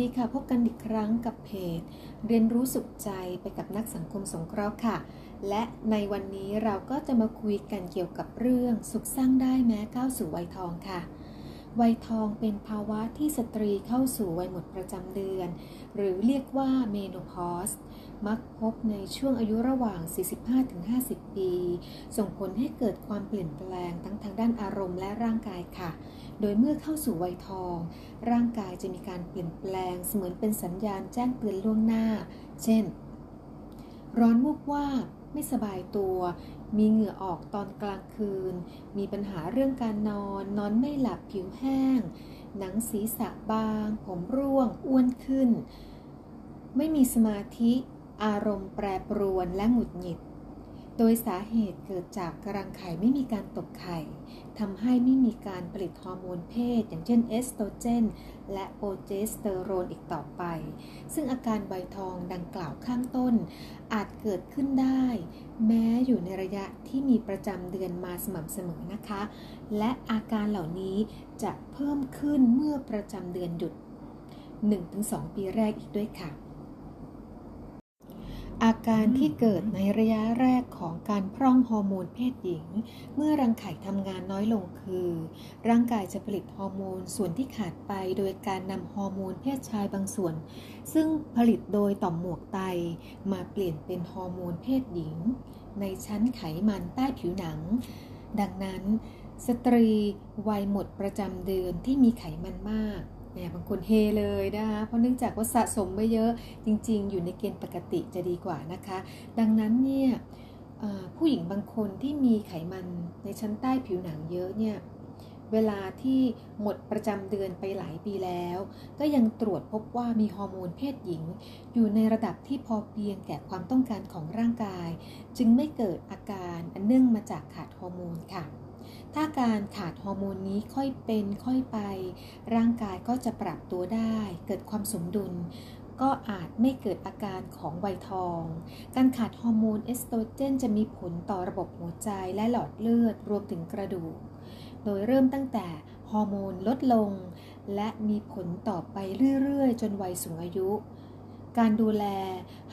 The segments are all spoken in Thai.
ดีค่ะ พบกันอีกครั้งกับเพจ เรียนรู้สุขใจไปกับนักสังคมสงเคราะห์ค่ะ และในวันนี้เราก็จะมาคุยกันเกี่ยวกับเรื่องสุขสร้างได้แม้ก้าวสู่วัยทองค่ะ วัยทองเป็นภาวะที่สตรีเข้าสู่วัยหมดประจำเดือน หรือเรียกว่า menopause มักพบในช่วงอายุระหว่าง 45-50 ปี ส่งผลให้เกิดความเปลี่ยนแปลงทั้งทางด้านอารมณ์และร่างกายค่ะ โดยเมื่อเข้าสู่วัยทอง ร่างกายจะมีการเปลี่ยนแปลงเสมือนเป็นสัญญาณแจ้งเตือนล่วงหน้า เช่น ร้อนมุกว่า ไม่สบายตัว มีเหงื่อออกตอนกลางคืน มีปัญหาเรื่องการนอน นอนไม่หลับผิวแห้ง หนังศีรษะบาง ผมร่วง อ้วนขึ้น ไม่มีสมาธิ อารมณ์แปรปรวนและหงุดหงิด โดยสาเหตุเกิดจากกรังไข่ไม่มีการตกไข่ทำให้ไม่มีการผลิตฮอร์โมนเพศ อย่างเช่นเอสโตรเจน และโปรเจสเตอโรนอีกต่อไป ซึ่งอาการใบทองดังกล่าวข้างต้น อาจเกิดขึ้นได้ แม้อยู่ในระยะที่มีประจำเดือนมาสม่ำเสมอนะคะ และอาการเหล่านี้จะเพิ่มขึ้นเมื่อประจำเดือนหยุด 1-2 ปีแรกอีกด้วยค่ะ อาการที่เกิดในระยะแรกของการพร่องฮอร์โมนเพศหญิง เมื่อรังไข่ทำงานน้อยลงคือ ร่างกายจะผลิตฮอร์โมนส่วนที่ขาดไปโดยการนำฮอร์โมนเพศชายบางส่วน ซึ่งผลิตโดยต่อมหมวกไต มาเปลี่ยนเป็นฮอร์โมนเพศหญิง ในชั้นไขมันใต้ผิวหนัง ดังนั้น สตรีวัยหมดประจำเดือนที่มีไขมันมาก แหมบางคนเฮเลยนะคะ เพราะเนื่องจากว่าสะสมไม่เยอะจริง ๆ อยู่ในเกณฑ์ปกติจะดีกว่านะคะ ดังนั้นเนี่ยผู้หญิงบางคนที่มีไขมันในชั้นใต้ผิวหนังเยอะเนี่ยเวลาที่หมดประจำเดือนไปหลายปีแล้ว ก็ยังตรวจพบว่ามีฮอร์โมนเพศหญิง อยู่ในระดับที่พอเพียงแก่ความต้องการของร่างกาย จึงไม่เกิดอาการอันเนื่องมาจากขาดฮอร์โมนค่ะ ถ้าการขาดฮอร์โมนนี้ค่อยเป็นค่อยไป ร่างกายก็จะปรับตัวได้ เกิดความสมดุล ก็อาจไม่เกิดอาการของวัยทอง การขาดฮอร์โมนเอสโตรเจนจะมีผลต่อระบบหัวใจและหลอดเลือดรวมถึงกระดูก โดยเริ่มตั้งแต่ฮอร์โมนลดลง และมีผลต่อไปเรื่อยๆ จนวัยสูงอายุ การดูแล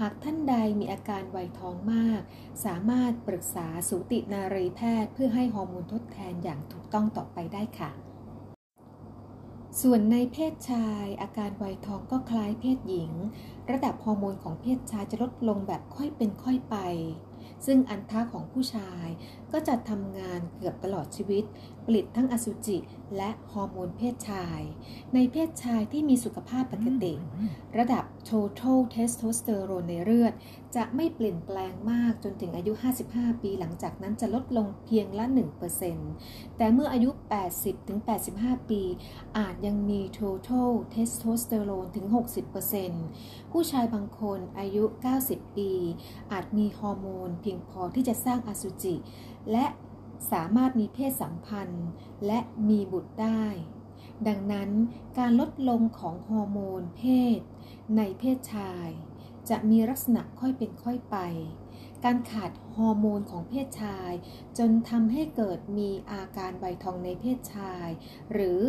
หากท่านใดมีอาการวัยทองมาก สามารถปรึกษาสูตินรีแพทย์เพื่อให้ฮอร์โมนทดแทนอย่างถูกต้องต่อไปได้ค่ะ ส่วนในเพศชาย อาการไวทองก็คล้ายเพศหญิง ระดับฮอร์โมนของเพศชายจะลดลงแบบค่อยเป็นค่อยไป ซึ่งอันท่าของผู้ชายก็จะทำงานเกือบตลอดชีวิต ผลิตทั้งอสุจิและฮอร์โมนเพศชาย ในเพศชายที่มีสุขภาพปกติ ระดับ total testosterone ในเลือด จะไม่เปลี่ยนแปลงมากจนถึงอายุ 55 ปีหลังจากนั้นจะลดลงเพียงละ 1%แต่เมื่ออายุ 80-85 ปี อาจยังมี total testosterone ถึง 60%ผู้ชายบางคนอายุ 90 ปี อาจมีฮอร์โมนเพียงพอที่จะสร้างอสุจิ และ สามารถมีเพศสัมพันธ์และมีบุตรได้ ดังนั้นการลดลงของฮอร์โมนเพศ ในเพศชาย จะมีลักษณะค่อยเป็นค่อยไป การขาดฮอร์โมนของเพศชาย จนทำให้เกิดมีอาการใบทองในเพศชาย หรือ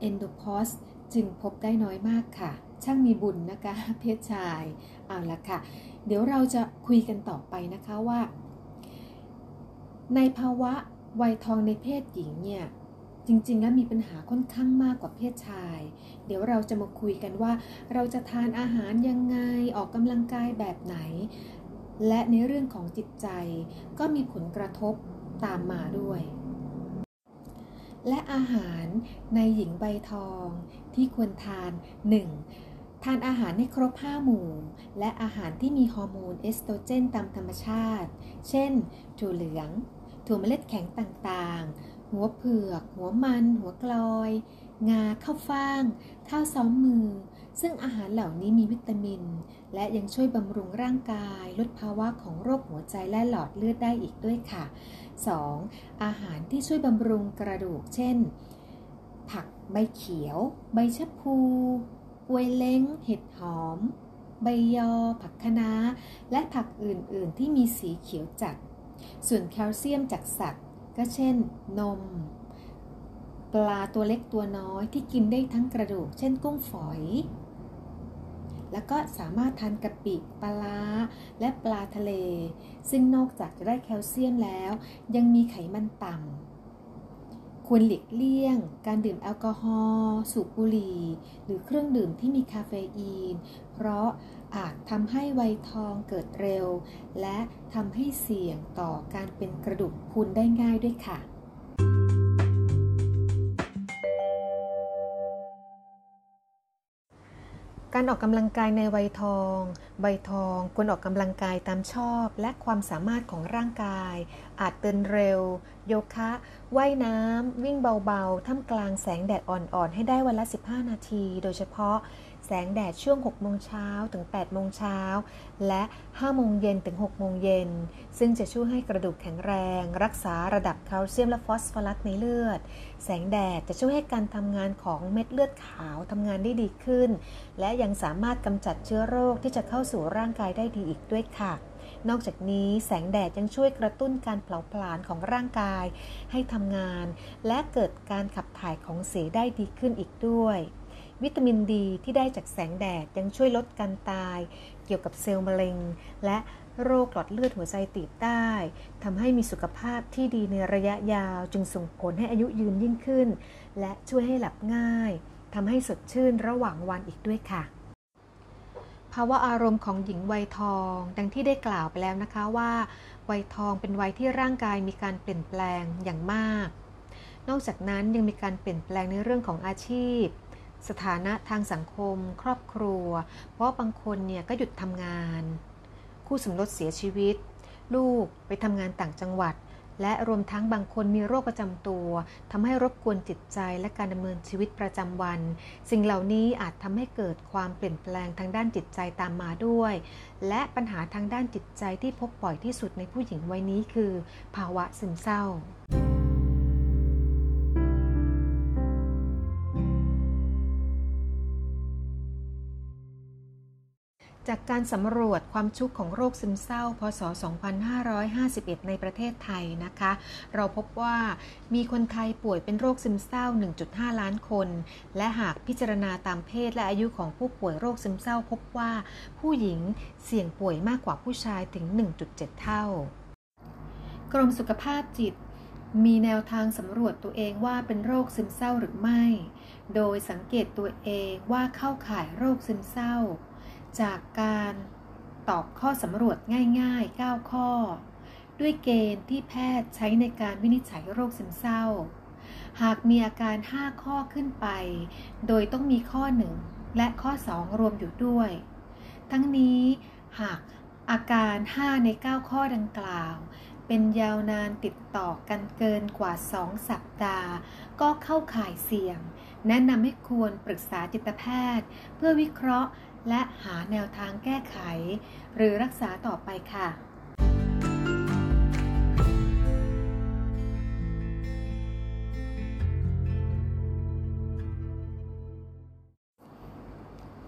เอนโดพอสจึงพบได้น้อยมากค่ะ ช่างมีบุญนะคะ เพศชาย เอาละค่ะ เดี๋ยวเราจะคุยกันต่อไปนะคะว่า ในภาวะ วัยทองในเพศหญิงเนี่ยจริง ๆ แล้วมีปัญหาค่อนข้างมากกว่าเพศชาย เดี๋ยวเราจะมาคุยกันว่า เราจะทานอาหารยังไงออกกำลังกายแบบไหน และในเรื่องของจิตใจ ก็มีผลกระทบตามมาด้วย และอาหารในหญิงใบทองที่ควรทาน 1. ทานอาหารให้ครบ 5 หมู่ และอาหารที่มีฮอร์โมนเอสโตรเจนตามธรรมชาติ เช่นถั่วเหลือง ถั่วเมล็ดแข็งต่างๆ หัวเผือก หัวมัน หัวกลอย งาข้าวฟ่าง ข้าวซ้อมมือ ซึ่งอาหารเหล่านี้มีวิตามิน และยังช่วยบำรุงร่างกาย ลดภาวะของโรคหัวใจและหลอดเลือดได้อีกด้วยค่ะ 2. อาหารที่ช่วยบำรุงกระดูก เช่น ผักใบเขียว ใบชะพูกวยเล้ง เห็ดหอม ใบยอ ผักคะน้า และผักอื่น ๆ ที่มีสีเขียวจัด ส่วนแคลเซียมจากสัตว์ก็เช่น นม ปลาตัวเล็กตัวน้อยที่กินได้ทั้งกระดูก เช่นกุ้งฝอย แล้วก็สามารถทานกะปิปลาและปลาทะเล ซึ่งนอกจากจะได้แคลเซียมแล้ว ยังมีไขมันต่ำ ควรหลีกเลี่ยง การดื่มแอลกอฮอล์สูบบุหรี่ หรือเครื่องดื่มที่มีคาเฟอีน เพราะอาจทำให้วัยทองเกิดเร็ว และทำให้เสี่ยงต่อการเป็นกระดูกพุนได้ง่ายด้วยค่ะ การออกกำลังกายในวัยทองใบทองควรออกกำลังกายตามชอบและความสามารถของร่างกาย อาจเตือนเร็ว โยคะว่ายน้ำ วิ่งเบาๆ ท่ามกลางแสงแดดอ่อนๆ ให้ได้วันละ 15 นาที โดยเฉพาะ แสงแดดช่วง 6 โมงเช้าถึง 8 โมงเช้า และ 5 โมงเย็นถึง 6 โมงเย็น ซึ่งจะช่วยให้กระดูกแข็งแรง รักษาระดับแคลเซียมและฟอสฟอรัสในเลือด แสงแดดจะช่วยให้การทำงานของเม็ดเลือดขาวทำงานได้ดีขึ้น และยังสามารถกำจัดเชื้อโรคที่จะเข้าสู่ร่างกายได้ดีอีกด้วยค่ะนอกจากนี้แสงแดดยังช่วยกระตุ้นการเผาผลาญของร่างกายให้ทำงาน และเกิดการขับถ่ายของเสียได้ดีขึ้นอีกด้วย วิตามินดีที่ได้จากแสงแดดยังช่วยลดการตาย เกี่ยวกับเซลล์มะเร็ง และโรคหลอดเลือดหัวใจตีบได้ทำให้มีสุขภาพที่ดีในระยะยาวจึงส่งผลให้อายุยืนยิ่งขึ้น และช่วยให้หลับง่ายทำให้สดชื่นระหว่างวันอีกด้วยค่ะ ภาวะอารมณ์ของหญิงวัยทอง ดังที่ได้กล่าวไปแล้วนะคะว่าวัยทองเป็นวัยที่ร่างกายมีการเปลี่ยนแปลงอย่างมาก นอกจากนั้นยังมีการเปลี่ยนแปลงในเรื่องของอาชีพ สถานะทางสังคม ครอบครัว เพราะบางคนเนี่ยก็หยุดทำงาน คู่สมรสเสียชีวิต ลูกไปทำงานต่างจังหวัด และรวมทั้งบางคนมีโรคประจำตัวทำให้รบกวนจิตใจและการดำเนินชีวิตประจำวัน สิ่งเหล่านี้อาจทำให้เกิดความเปลี่ยนแปลงทางด้านจิตใจตามมาด้วย และปัญหาทางด้านจิตใจที่พบบ่อยที่สุดในผู้หญิงวัยนี้คือ ภาวะซึมเศร้า จากการสำรวจความชุกของโรคซึมเศร้า พศ 2551 ในประเทศไทยนะคะ เราพบว่ามีคนไทยป่วยเป็นโรคซึมเศร้า 1.5 ล้านคน และหากพิจารณาตามเพศและอายุของผู้ป่วยโรคซึมเศร้า พบว่าผู้หญิงเสี่ยงป่วยมากกว่าผู้ชายถึง 1.7 เท่า กรมสุขภาพจิตมีแนวทางสำรวจตัวเองว่าเป็นโรคซึมเศร้าหรือไม่ โดยสังเกตตัวเองว่าเข้าข่ายโรคซึมเศร้า จากการตอบข้อสำรวจง่ายๆ 9 ข้อ ด้วยเกณฑ์ที่แพทย์ใช้ในการวินิจฉัยโรคซึมเศร้า หากมีอาการ 5 ข้อขึ้นไป โดยต้องมีข้อ 1 และข้อ 2 รวมอยู่ด้วย ทั้งนี้หากอาการ 5 ใน 9 ข้อดังกล่าว เป็นยาวนานติดต่อกันเกินกว่า 2 สัปดาห์ ก็เข้าข่ายเสี่ยง แนะนำให้ควรปรึกษาจิตแพทย์ เพื่อวิเคราะห์และหาแนวทางแก้ไข หรือรักษาต่อไปค่ะ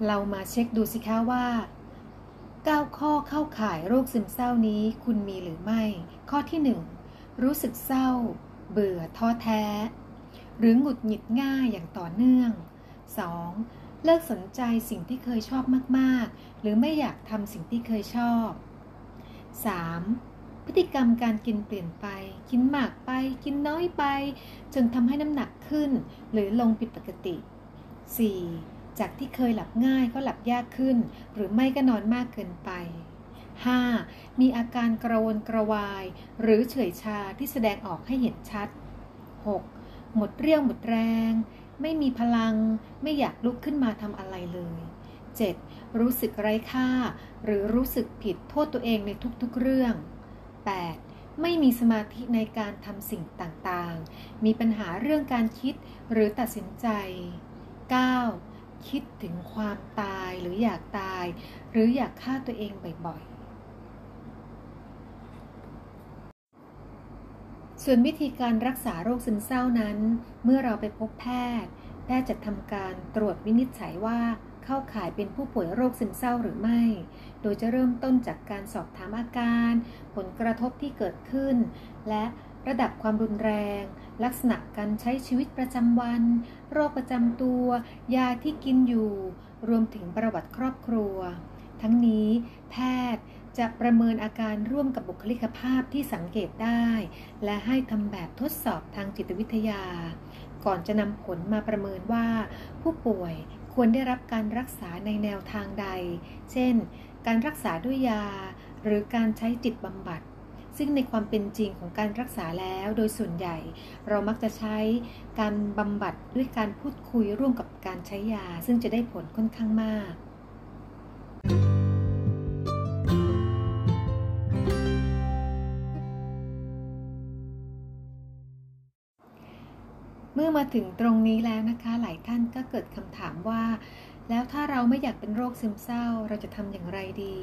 เรามาเช็คดูสิคะว่า 9 ข้อเข้าข่ายโรคซึมเศร้านี้คุณมีหรือไม่ ข้อที่ 1 รู้สึกเศร้า เบื่อท้อแท้ หรือหงุดหงิดง่ายอย่างต่อเนื่อง 2. เลิกสนใจสิ่งที่เคยชอบมาก ๆ หรือไม่อยากทำสิ่งที่เคยชอบ 3. พฤติกรรมการกินเปลี่ยนไป กินมากไป กินน้อยไป จนทำให้น้ำหนักขึ้น หรือลงผิดปกติ 4. จากที่เคยหลับง่ายก็หลับยากขึ้น หรือไม่ก็นอนมากเกินไป 5. มีอาการกระวนกระวาย หรือเฉื่อยชาที่แสดงออกให้เห็นชัด 6. หมดเรี่ยวหมดแรง ไม่มีพลัง ไม่อยากลุกขึ้นมาทำอะไรเลย 7. รู้สึกไร้ค่า หรือรู้สึกผิดโทษตัวเองในทุกๆเรื่อง 8. ไม่มีสมาธิในการทำสิ่งต่างๆ มีปัญหาเรื่องการคิดหรือตัดสินใจ 9. คิดถึงความตายหรืออยากตาย หรืออยากฆ่าตัวเองบ่อยๆ ส่วนวิธีการรักษาโรคซึมเศร้านั้น เมื่อเราไปพบแพทย์ แพทย์จะทำการตรวจวินิจฉัยว่าเข้าข่ายเป็นผู้ป่วยโรคซึมเศร้าหรือไม่ โดยจะเริ่มต้นจากการสอบถามอาการ ผลกระทบที่เกิดขึ้น และระดับความรุนแรง ลักษณะการใช้ชีวิตประจำวัน โรคประจำตัว ยาที่กินอยู่ รวมถึงประวัติครอบครัว ทั้งนี้แพทย์จะประเมินอาการร่วมกับบุคลิกภาพที่สังเกตได้ และให้ทำแบบทดสอบทางจิตวิทยา ก่อนจะนำผลมาประเมินว่า ผู้ป่วยควรได้รับการรักษาในแนวทางใด เช่น การรักษาด้วยยา หรือการใช้จิตบำบัด ซึ่งในความเป็นจริงของการรักษาแล้วโดยส่วนใหญ่เรามักจะใช้การบำบัดด้วยการพูดคุยร่วมกับการใช้ยา ซึ่งจะได้ผลค่อนข้างมากเมื่อมาถึงตรงนี้แล้วนะคะ หลายท่านก็เกิดคำถามว่า แล้วถ้าเราไม่อยากเป็นโรคซึมเศร้า เราจะทำอย่างไรดี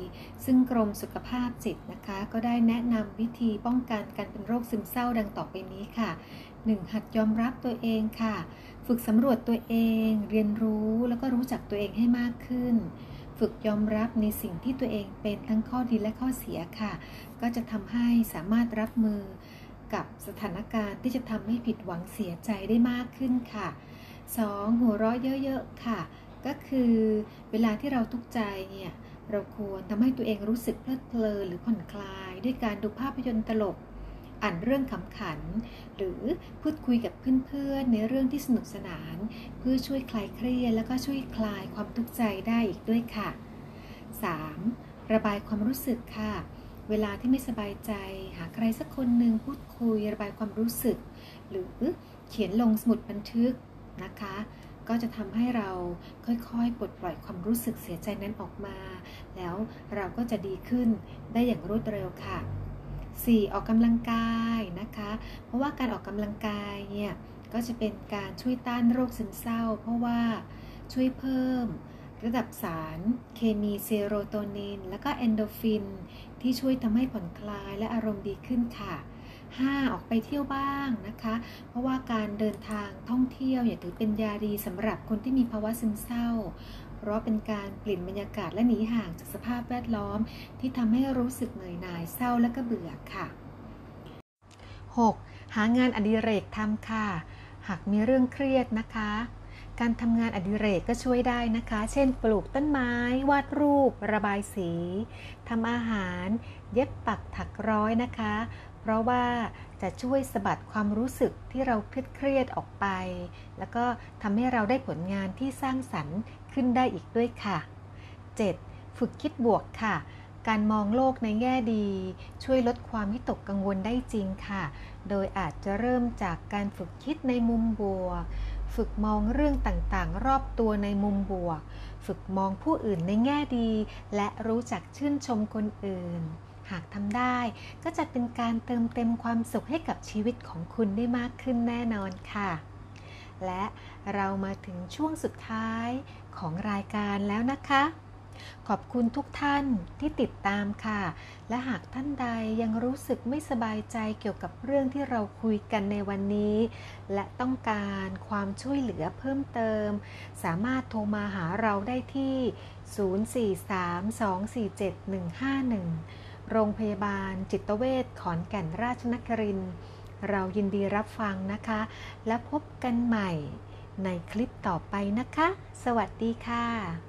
ซึ่งกรมสุขภาพจิตนะคะ ก็ได้แนะนำวิธีป้องกันการเป็นโรคซึมเศร้าดังต่อไปนี้ค่ะ 1. หัดยอมรับตัวเองค่ะ ฝึกสำรวจตัวเอง เรียนรู้แล้วก็รู้จักตัวเองให้มากขึ้น ฝึกยอมรับในสิ่งที่ตัวเองเป็นทั้งข้อดีและข้อเสียค่ะ ก็จะทำให้สามารถรับมือกับสถานการณ์ที่จะทำให้ผิดหวังเสียใจได้มากขึ้นค่ะ 2. หัวเราะเยอะๆค่ะ ก็คือเวลาที่เราทุกข์ใจเนี่ยเราควรทำให้ตัวเองรู้สึกเพลิดเพลินหรือผ่อนคลาย ด้วยการดูภาพยนตร์ตลก อ่านเรื่องขำขัน หรือพูดคุยกับเพื่อนๆ ในเรื่องที่สนุกสนาน เพื่อช่วยคลายเครียดแล้วก็ช่วยคลายความทุกข์ใจได้อีกด้วยค่ะ 3. ระบายความรู้สึกค่ะ เวลาที่ไม่สบายใจ หาใครสักคนหนึ่งพูดคุยระบายความรู้สึก หรือเขียนลงสมุดบันทึกนะคะ ก็จะทำให้เราค่อยๆ ปลดปล่อยความรู้สึกเสียใจนั้นออกมา แล้วเราก็จะดีขึ้นได้อย่างรวดเร็วค่ะ 4. ออกกำลังกายนะคะ เพราะว่าการออกกำลังกายเนี่ยก็จะเป็นการช่วยต้านโรคซึมเศร้า เพราะว่าช่วยเพิ่มระดับสารเคมีเซโรโทนิน และก็เอนโดฟิน ที่ช่วยทำให้ผ่อนคลายและอารมณ์ดีขึ้นค่ะ 5. ออกไปเที่ยวบ้างนะคะ เพราะว่าการเดินทางท่องเที่ยวอย่าถือเป็นยาดีสำหรับคนที่มีภาวะซึมเศร้า เพราะเป็นการเปลี่ยนบรรยากาศและหนีห่างจากสภาพแวดล้อม ที่ทำให้รู้สึกเหนื่อยหน่ายเศร้าและก็เบื่อค่ะ 6. หางานอดิเรกทำค่ะ หากมีเรื่องเครียดนะคะ การทำงานอดิเรกก็ช่วยได้นะคะ เช่น ปลูกต้นไม้ วาดรูป ระบายสีทำอาหาร เย็บปักถักร้อยนะคะ เพราะว่าจะช่วยสะบัดความรู้สึกที่เราเครียดออกไป แล้วก็ทำให้เราได้ผลงานที่สร้างสรรค์ขึ้นได้อีกด้วยค่ะ 7. ฝึกคิดบวกค่ะ การมองโลกในแง่ดี ช่วยลดความวิตกกังวลได้จริงค่ะ โดยอาจจะเริ่มจากการฝึกคิดในมุมบวก ฝึกมองเรื่องต่างๆ รอบตัวในมุมบวก ฝึกมองผู้อื่นในแง่ดี และรู้จักชื่นชมคนอื่น หากทำได้ก็จะเป็นการเติมเต็มความสุขให้กับชีวิตของคุณได้มากขึ้นแน่นอนค่ะ และเรามาถึงช่วงสุดท้ายของรายการแล้วนะคะ ขอบคุณทุกท่านที่ติดตามค่ะ และหากท่านใดยังรู้สึกไม่สบายใจเกี่ยวกับเรื่องที่เราคุยกันในวันนี้ และต้องการความช่วยเหลือเพิ่มเติม สามารถโทรมาหาเราได้ที่ 043-247-151 โรงพยาบาลจิตเวชขอนแก่นราชนครินทร์เรายินดีรับฟังนะคะ และพบกันใหม่ในคลิปต่อไปนะคะ สวัสดีค่ะ